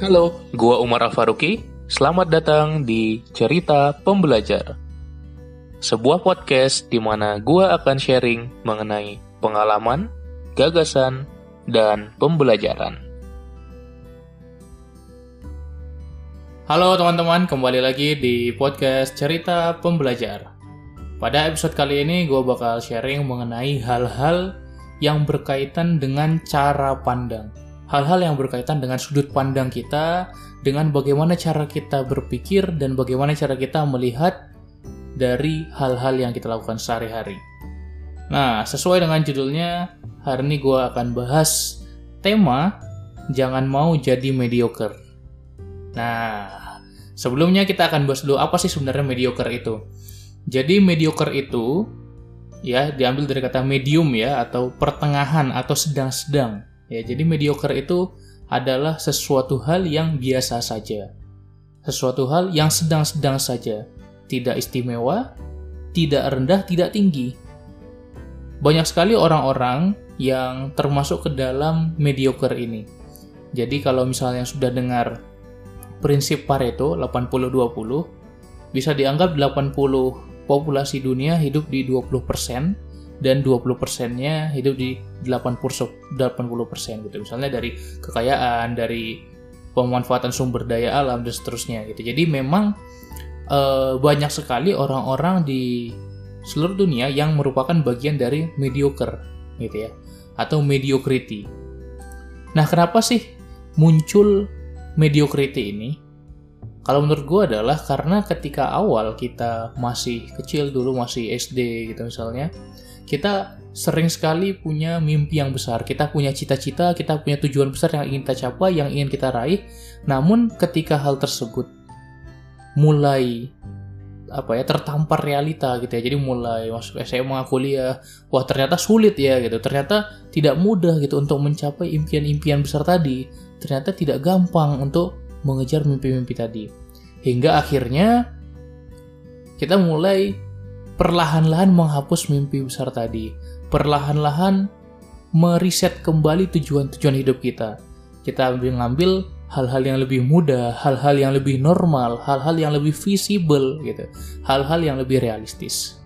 Halo, gua Umar Al-Faruqi. Selamat datang di Cerita Pembelajar. Sebuah podcast di mana gua akan sharing mengenai pengalaman, gagasan, dan pembelajaran. Halo teman-teman, kembali lagi di podcast Cerita Pembelajar. Pada episode kali ini gue bakal sharing mengenai hal-hal yang berkaitan dengan cara pandang hal-hal yang berkaitan dengan sudut pandang kita, dengan bagaimana cara kita berpikir dan bagaimana cara kita melihat dari hal-hal yang kita lakukan sehari-hari. Nah, sesuai dengan judulnya, hari ini gue akan bahas tema Jangan Mau Jadi Mediocre. Nah, sebelumnya kita akan bahas dulu apa sih sebenarnya mediocre itu. Jadi mediocre itu ya diambil dari kata medium ya atau pertengahan atau sedang-sedang. Ya, jadi mediocre itu adalah sesuatu hal yang biasa saja. Sesuatu hal yang sedang-sedang saja. Tidak istimewa, tidak rendah, tidak tinggi. Banyak sekali orang-orang yang termasuk ke dalam mediocre ini. Jadi kalau misalnya sudah dengar prinsip Pareto 80-20, bisa dianggap 80 populasi dunia hidup di 20%, dan 20%-nya hidup di 80 80% gitu. Misalnya dari kekayaan, dari pemanfaatan sumber daya alam dan seterusnya gitu. Jadi memang e, banyak sekali orang-orang di seluruh dunia yang merupakan bagian dari mediocre gitu ya atau mediocrity. Nah, kenapa sih muncul mediocrity ini? Kalau menurut gue adalah karena ketika awal kita masih kecil dulu masih SD gitu misalnya, kita sering sekali punya mimpi yang besar, kita punya cita-cita, kita punya tujuan besar yang ingin kita capai, yang ingin kita raih. Namun ketika hal tersebut mulai apa ya tertampar realita gitu ya jadi mulai masuk SMA kuliah wah ternyata sulit ya gitu. Ternyata tidak mudah gitu untuk mencapai impian-impian besar tadi. Ternyata tidak gampang untuk mengejar mimpi-mimpi tadi. Hingga akhirnya kita mulai perlahan-lahan menghapus mimpi besar tadi, perlahan-lahan meriset kembali tujuan-tujuan hidup kita. Kita mengambil hal-hal yang lebih mudah, hal-hal yang lebih normal, hal-hal yang lebih visible gitu, hal-hal yang lebih realistis.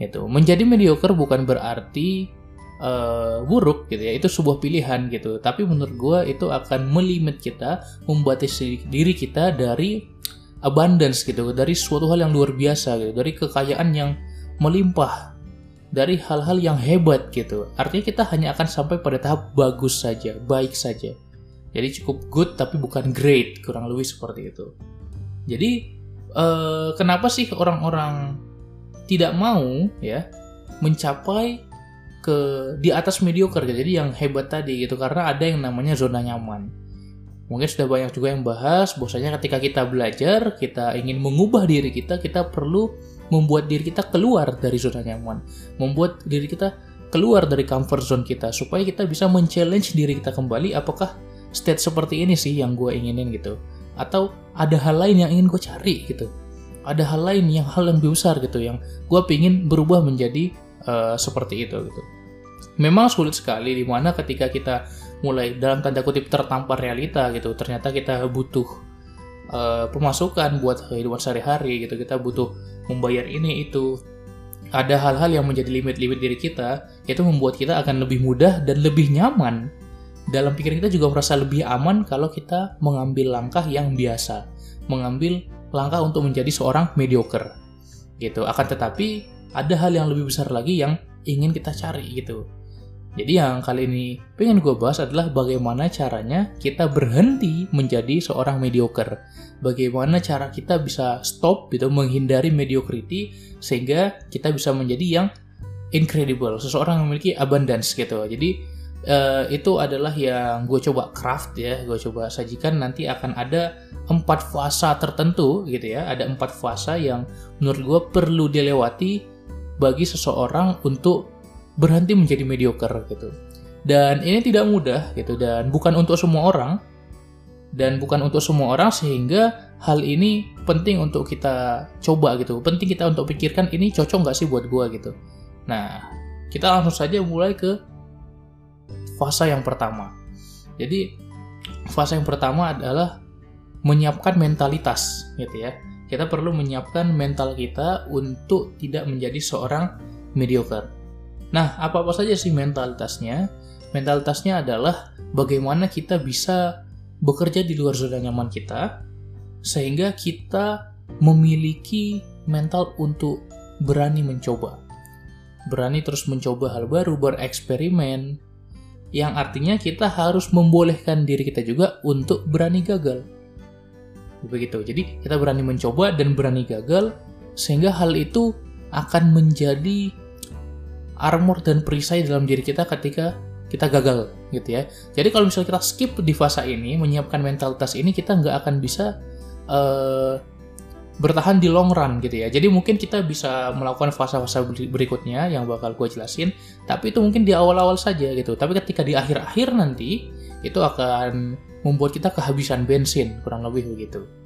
Itu menjadi mediocre bukan berarti uh, buruk gitu ya, itu sebuah pilihan gitu. Tapi menurut gue itu akan melimit kita, membatasi diri kita dari abundance gitu dari suatu hal yang luar biasa gitu dari kekayaan yang melimpah dari hal-hal yang hebat gitu. Artinya kita hanya akan sampai pada tahap bagus saja baik saja. Jadi cukup good tapi bukan great kurang lebih seperti itu. Jadi eh, kenapa sih orang-orang tidak mau ya mencapai ke di atas mediocre? Jadi yang hebat tadi gitu karena ada yang namanya zona nyaman Mungkin sudah banyak juga yang bahas bahwasanya ketika kita belajar, kita ingin mengubah diri kita, kita perlu membuat diri kita keluar dari zona nyaman, membuat diri kita keluar dari comfort zone kita supaya kita bisa men-challenge diri kita kembali apakah state seperti ini sih yang gue inginin gitu? Atau ada hal lain yang ingin gue cari gitu? Ada hal lain yang hal yang lebih besar gitu yang gue pingin berubah menjadi uh, seperti itu gitu. Memang sulit sekali di mana ketika kita mulai dalam tanda kutip tertampar realita gitu. Ternyata kita butuh uh, pemasukan buat kehidupan sehari-hari gitu. Kita butuh membayar ini itu. Ada hal-hal yang menjadi limit-limit diri kita itu membuat kita akan lebih mudah dan lebih nyaman. Dalam pikiran kita juga merasa lebih aman kalau kita mengambil langkah yang biasa. Mengambil langkah untuk menjadi seorang mediocre gitu. Akan tetapi ada hal yang lebih besar lagi yang ingin kita cari gitu jadi yang kali ini pengen gue bahas adalah bagaimana caranya kita berhenti menjadi seorang mediocre. Bagaimana cara kita bisa stop gitu menghindari mediocrity sehingga kita bisa menjadi yang incredible, seseorang yang memiliki abundance gitu. Jadi uh, itu adalah yang gue coba craft ya, gue coba sajikan nanti akan ada empat fase tertentu gitu ya, ada empat fase yang menurut gue perlu dilewati bagi seseorang untuk berhenti menjadi mediocre gitu. Dan ini tidak mudah gitu dan bukan untuk semua orang dan bukan untuk semua orang sehingga hal ini penting untuk kita coba gitu. Penting kita untuk pikirkan ini cocok nggak sih buat gua gitu. Nah, kita langsung saja mulai ke fase yang pertama. Jadi fase yang pertama adalah menyiapkan mentalitas gitu ya. Kita perlu menyiapkan mental kita untuk tidak menjadi seorang mediocre. Nah, apa-apa saja sih mentalitasnya? Mentalitasnya adalah bagaimana kita bisa bekerja di luar zona nyaman kita sehingga kita memiliki mental untuk berani mencoba. Berani terus mencoba hal baru, bereksperimen, yang artinya kita harus membolehkan diri kita juga untuk berani gagal. Begitu. Jadi kita berani mencoba dan berani gagal sehingga hal itu akan menjadi armor dan perisai dalam diri kita ketika kita gagal gitu ya. Jadi kalau misalnya kita skip di fase ini, menyiapkan mentalitas ini, kita nggak akan bisa uh, bertahan di long run gitu ya. Jadi mungkin kita bisa melakukan fase-fase berikutnya yang bakal gue jelasin, tapi itu mungkin di awal-awal saja gitu. Tapi ketika di akhir-akhir nanti itu akan membuat kita kehabisan bensin kurang lebih begitu.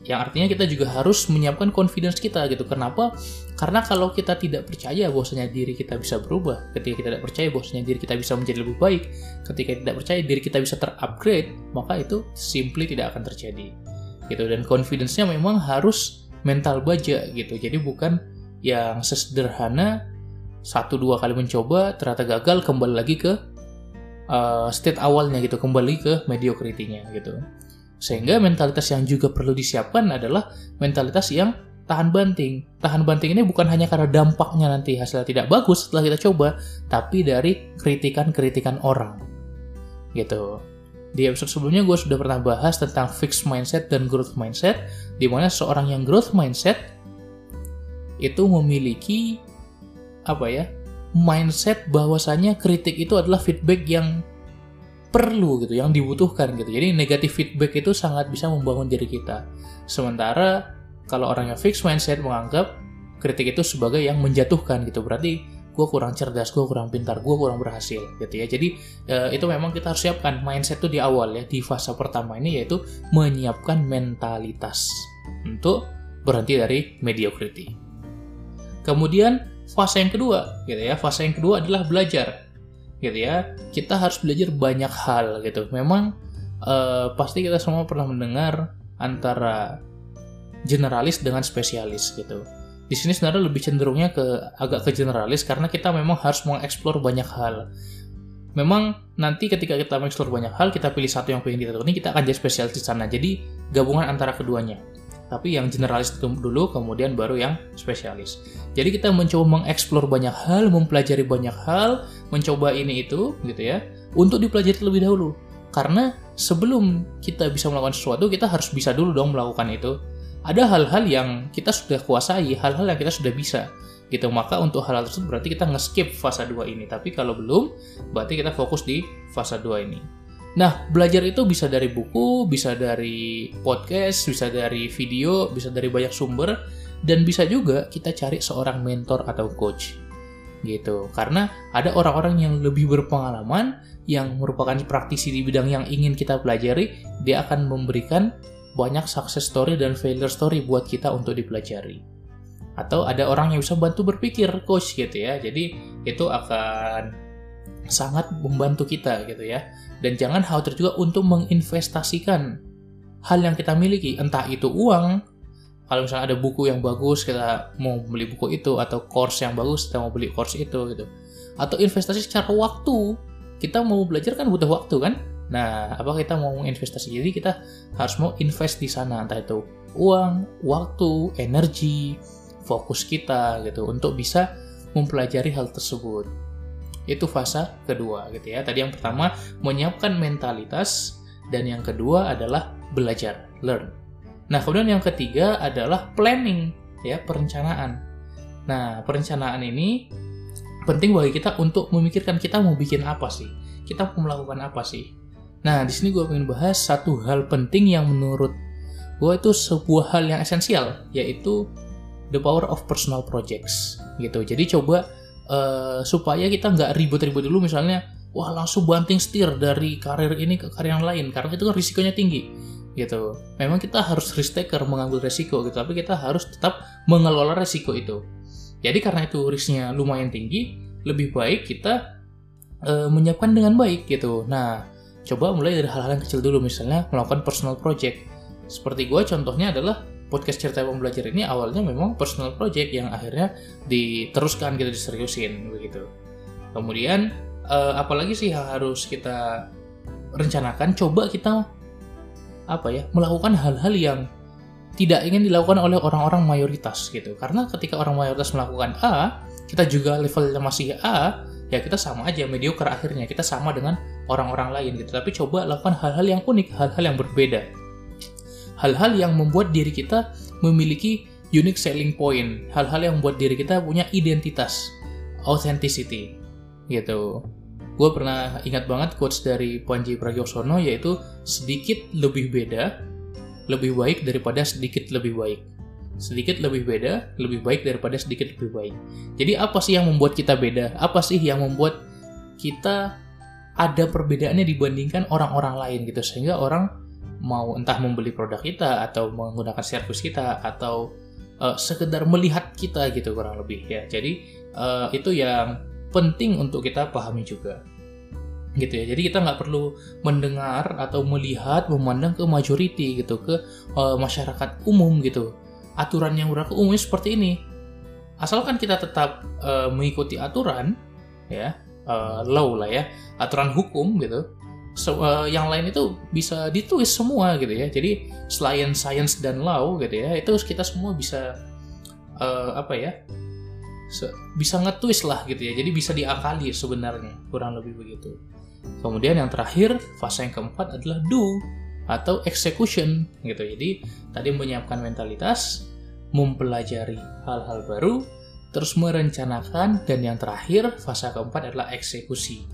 Yang artinya kita juga harus menyiapkan confidence kita gitu. Kenapa? Karena kalau kita tidak percaya bahwasanya diri kita bisa berubah, ketika kita tidak percaya bahwasanya diri kita bisa menjadi lebih baik, ketika tidak percaya diri kita bisa terupgrade, maka itu simply tidak akan terjadi. Gitu. Dan confidence-nya memang harus mental baja gitu. Jadi bukan yang sesederhana satu dua kali mencoba ternyata gagal kembali lagi ke uh, state awalnya gitu. Kembali ke mediocrity-nya gitu sehingga mentalitas yang juga perlu disiapkan adalah mentalitas yang tahan banting. Tahan banting ini bukan hanya karena dampaknya nanti hasilnya tidak bagus setelah kita coba, tapi dari kritikan-kritikan orang. Gitu. Di episode sebelumnya gue sudah pernah bahas tentang fixed mindset dan growth mindset, di mana seorang yang growth mindset itu memiliki apa ya mindset bahwasanya kritik itu adalah feedback yang perlu gitu, yang dibutuhkan gitu. Jadi negatif feedback itu sangat bisa membangun diri kita. Sementara kalau orang yang fixed mindset menganggap kritik itu sebagai yang menjatuhkan gitu, berarti gue kurang cerdas, gue kurang pintar, gue kurang berhasil gitu ya. Jadi e, itu memang kita harus siapkan mindset itu di awal ya di fase pertama ini yaitu menyiapkan mentalitas untuk berhenti dari mediocrity. Kemudian fase yang kedua gitu ya, fase yang kedua adalah belajar gitu ya. Kita harus belajar banyak hal gitu. Memang e, pasti kita semua pernah mendengar antara generalis dengan spesialis gitu di sini sebenarnya lebih cenderungnya ke agak ke generalis karena kita memang harus mengeksplor banyak hal. Memang nanti ketika kita mengeksplor banyak hal, kita pilih satu yang pengen kita tekuni, kita akan jadi spesialis di sana. Jadi gabungan antara keduanya. Tapi yang generalis dulu, kemudian baru yang spesialis. Jadi kita mencoba mengeksplor banyak hal, mempelajari banyak hal, mencoba ini itu, gitu ya, untuk dipelajari terlebih dahulu. Karena sebelum kita bisa melakukan sesuatu, kita harus bisa dulu dong melakukan itu ada hal-hal yang kita sudah kuasai, hal-hal yang kita sudah bisa gitu maka untuk hal-hal tersebut berarti kita nge-skip fase 2 ini tapi kalau belum berarti kita fokus di fase 2 ini nah belajar itu bisa dari buku bisa dari podcast bisa dari video bisa dari banyak sumber dan bisa juga kita cari seorang mentor atau coach gitu karena ada orang-orang yang lebih berpengalaman yang merupakan praktisi di bidang yang ingin kita pelajari dia akan memberikan banyak success story dan failure story buat kita untuk dipelajari. Atau ada orang yang bisa bantu berpikir coach gitu ya. Jadi itu akan sangat membantu kita gitu ya. Dan jangan khawatir juga untuk menginvestasikan hal yang kita miliki, entah itu uang, kalau misalnya ada buku yang bagus kita mau beli buku itu atau course yang bagus kita mau beli course itu gitu. Atau investasi secara waktu. Kita mau belajar kan butuh waktu kan? Nah, apakah kita mau investasi? Jadi kita harus mau invest di sana, entah itu uang, waktu, energi, fokus kita gitu untuk bisa mempelajari hal tersebut. Itu fase kedua gitu ya. Tadi yang pertama menyiapkan mentalitas dan yang kedua adalah belajar, learn. Nah, kemudian yang ketiga adalah planning ya, perencanaan. Nah, perencanaan ini penting bagi kita untuk memikirkan kita mau bikin apa sih? Kita mau melakukan apa sih? Nah, di sini gue ingin bahas satu hal penting yang menurut gue itu sebuah hal yang esensial, yaitu the power of personal projects. Gitu. Jadi coba uh, supaya kita nggak ribut-ribut dulu, misalnya, wah langsung banting setir dari karir ini ke karir yang lain, karena itu kan risikonya tinggi. Gitu. Memang kita harus risk taker, mengambil resiko, gitu. Tapi kita harus tetap mengelola resiko itu. Jadi karena itu risknya lumayan tinggi, lebih baik kita uh, menyiapkan dengan baik gitu. Nah, coba mulai dari hal-hal yang kecil dulu misalnya melakukan personal project seperti gue contohnya adalah podcast cerita pembelajar ini awalnya memang personal project yang akhirnya diteruskan kita diseriusin begitu. Kemudian uh, apalagi sih harus kita rencanakan? Coba kita apa ya melakukan hal-hal yang tidak ingin dilakukan oleh orang-orang mayoritas gitu. Karena ketika orang mayoritas melakukan A kita juga levelnya masih A ya kita sama aja mediocre akhirnya. Kita sama dengan orang-orang lain gitu. Tapi coba lakukan hal-hal yang unik hal-hal yang berbeda hal-hal yang membuat diri kita memiliki unique selling point. Hal-hal yang membuat diri kita punya identitas. Authenticity. Gitu. Gue pernah ingat banget quotes dari Panji Pragiwaksono yaitu sedikit lebih beda lebih baik daripada sedikit lebih baik. Sedikit lebih beda, lebih baik daripada sedikit lebih baik. Jadi apa sih yang membuat kita beda? Apa sih yang membuat kita ada perbedaannya dibandingkan orang-orang lain gitu? Sehingga orang mau entah membeli produk kita atau menggunakan servis kita atau uh, sekedar melihat kita gitu kurang lebih ya. Jadi uh, itu yang penting untuk kita pahami juga gitu ya jadi kita nggak perlu mendengar atau melihat memandang ke majority gitu ke uh, masyarakat umum gitu aturan yang berlaku umumnya seperti ini. Asalkan kita tetap uh, mengikuti aturan, ya, uh, law lah ya, aturan hukum gitu. So, uh, yang lain itu bisa ditulis semua gitu ya. Jadi selain science dan law gitu ya, itu kita semua bisa uh, apa ya? bisa ngetulis lah gitu ya. Jadi bisa diakali sebenarnya, kurang lebih begitu. Kemudian yang terakhir, fase yang keempat adalah do atau execution gitu. Jadi tadi menyiapkan mentalitas, mempelajari hal-hal baru, terus merencanakan dan yang terakhir fase keempat adalah eksekusi.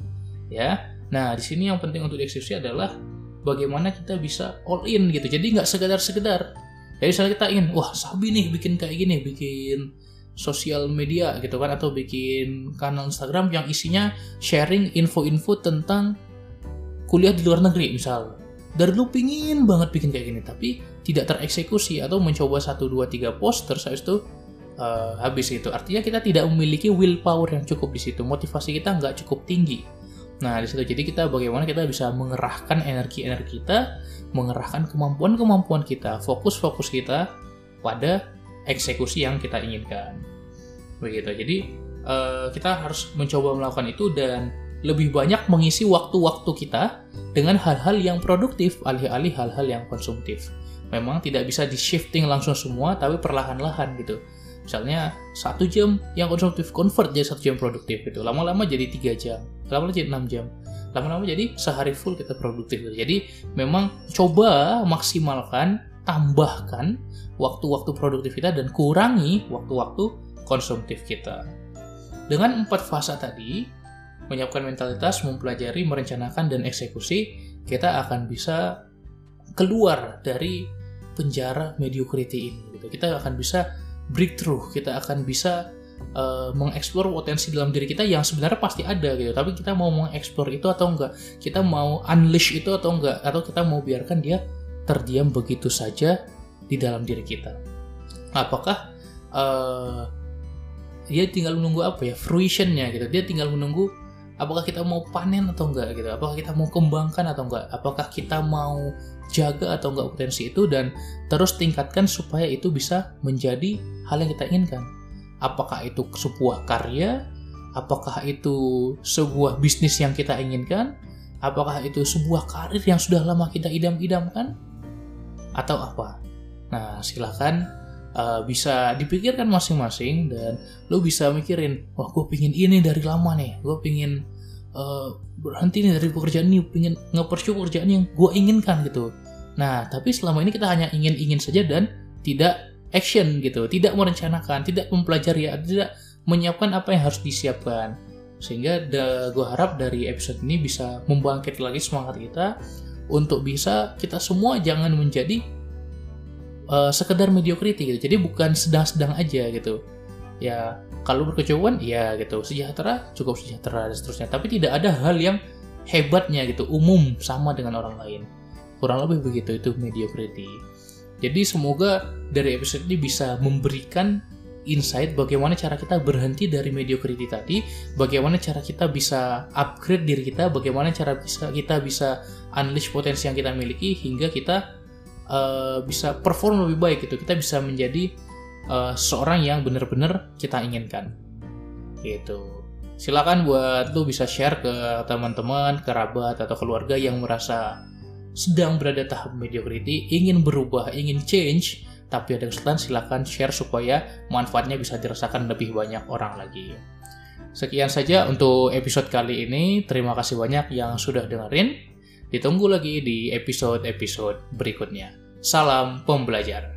Ya. Nah, di sini yang penting untuk dieksekusi adalah bagaimana kita bisa all in gitu. Jadi nggak sekedar-sekedar. Jadi misalnya kita ingin, wah Sabi nih bikin kayak gini, bikin sosial media gitu kan atau bikin kanal Instagram yang isinya sharing info-info tentang kuliah di luar negeri misal dari lu pingin banget bikin kayak gini tapi tidak tereksekusi atau mencoba satu dua tiga poster saat itu uh, habis itu artinya kita tidak memiliki willpower yang cukup di situ motivasi kita nggak cukup tinggi nah di situ jadi kita bagaimana kita bisa mengerahkan energi energi kita mengerahkan kemampuan kemampuan kita fokus fokus kita pada eksekusi yang kita inginkan begitu jadi uh, kita harus mencoba melakukan itu dan lebih banyak mengisi waktu-waktu kita dengan hal-hal yang produktif alih-alih hal-hal yang konsumtif. Memang tidak bisa di shifting langsung semua, tapi perlahan-lahan gitu. Misalnya satu jam yang konsumtif convert jadi satu jam produktif gitu. Lama-lama jadi tiga jam, lama-lama jadi enam jam, lama-lama jadi sehari full kita produktif. Gitu. Jadi memang coba maksimalkan, tambahkan waktu-waktu produktif kita dan kurangi waktu-waktu konsumtif kita. Dengan empat fase tadi, menyiapkan mentalitas, mempelajari, merencanakan, dan eksekusi, kita akan bisa keluar dari penjara mediocrity ini. Gitu. Kita akan bisa breakthrough, kita akan bisa uh, mengeksplor potensi dalam diri kita yang sebenarnya pasti ada gitu. Tapi kita mau mengeksplor itu atau enggak? Kita mau unleash itu atau enggak? Atau kita mau biarkan dia terdiam begitu saja di dalam diri kita? Apakah uh, dia tinggal menunggu apa ya fruitionnya gitu? Dia tinggal menunggu apakah kita mau panen atau enggak gitu? Apakah kita mau kembangkan atau enggak? Apakah kita mau jaga atau enggak potensi itu? Dan terus tingkatkan supaya itu bisa menjadi hal yang kita inginkan. Apakah itu sebuah karya? Apakah itu sebuah bisnis yang kita inginkan? Apakah itu sebuah karir yang sudah lama kita idam-idamkan? Atau apa? Nah silahkan uh, bisa dipikirkan masing-masing dan lo bisa mikirin wah gue pingin ini dari lama nih gue pingin uh, berhenti nih dari pekerjaan ini pingin ngepersu pekerjaan yang gue inginkan gitu. Nah tapi selama ini kita hanya ingin-ingin saja dan tidak action gitu tidak merencanakan tidak mempelajari tidak menyiapkan apa yang harus disiapkan. Sehingga gue harap dari episode ini bisa membangkit lagi semangat kita untuk bisa kita semua jangan menjadi uh, sekedar mediocrity gitu. Jadi bukan sedang-sedang aja gitu. Ya, kalau berkecukupan ya gitu. Sejahtera cukup sejahtera dan seterusnya. Tapi tidak ada hal yang hebatnya gitu, umum sama dengan orang lain. Kurang lebih begitu itu mediocrity. Jadi semoga dari episode ini bisa memberikan insight bagaimana cara kita berhenti dari mediocrity tadi, bagaimana cara kita bisa upgrade diri kita, bagaimana cara bisa kita bisa unleash potensi yang kita miliki hingga kita uh, bisa perform lebih baik gitu. Kita bisa menjadi uh, seorang yang benar-benar kita inginkan. Gitu. Silakan buat lu bisa share ke teman-teman, kerabat atau keluarga yang merasa sedang berada tahap mediocrity, ingin berubah, ingin change, tapi ada kesulitan silahkan share supaya manfaatnya bisa dirasakan lebih banyak orang lagi. Sekian saja untuk episode kali ini. Terima kasih banyak yang sudah dengerin. Ditunggu lagi di episode-episode berikutnya. Salam pembelajar.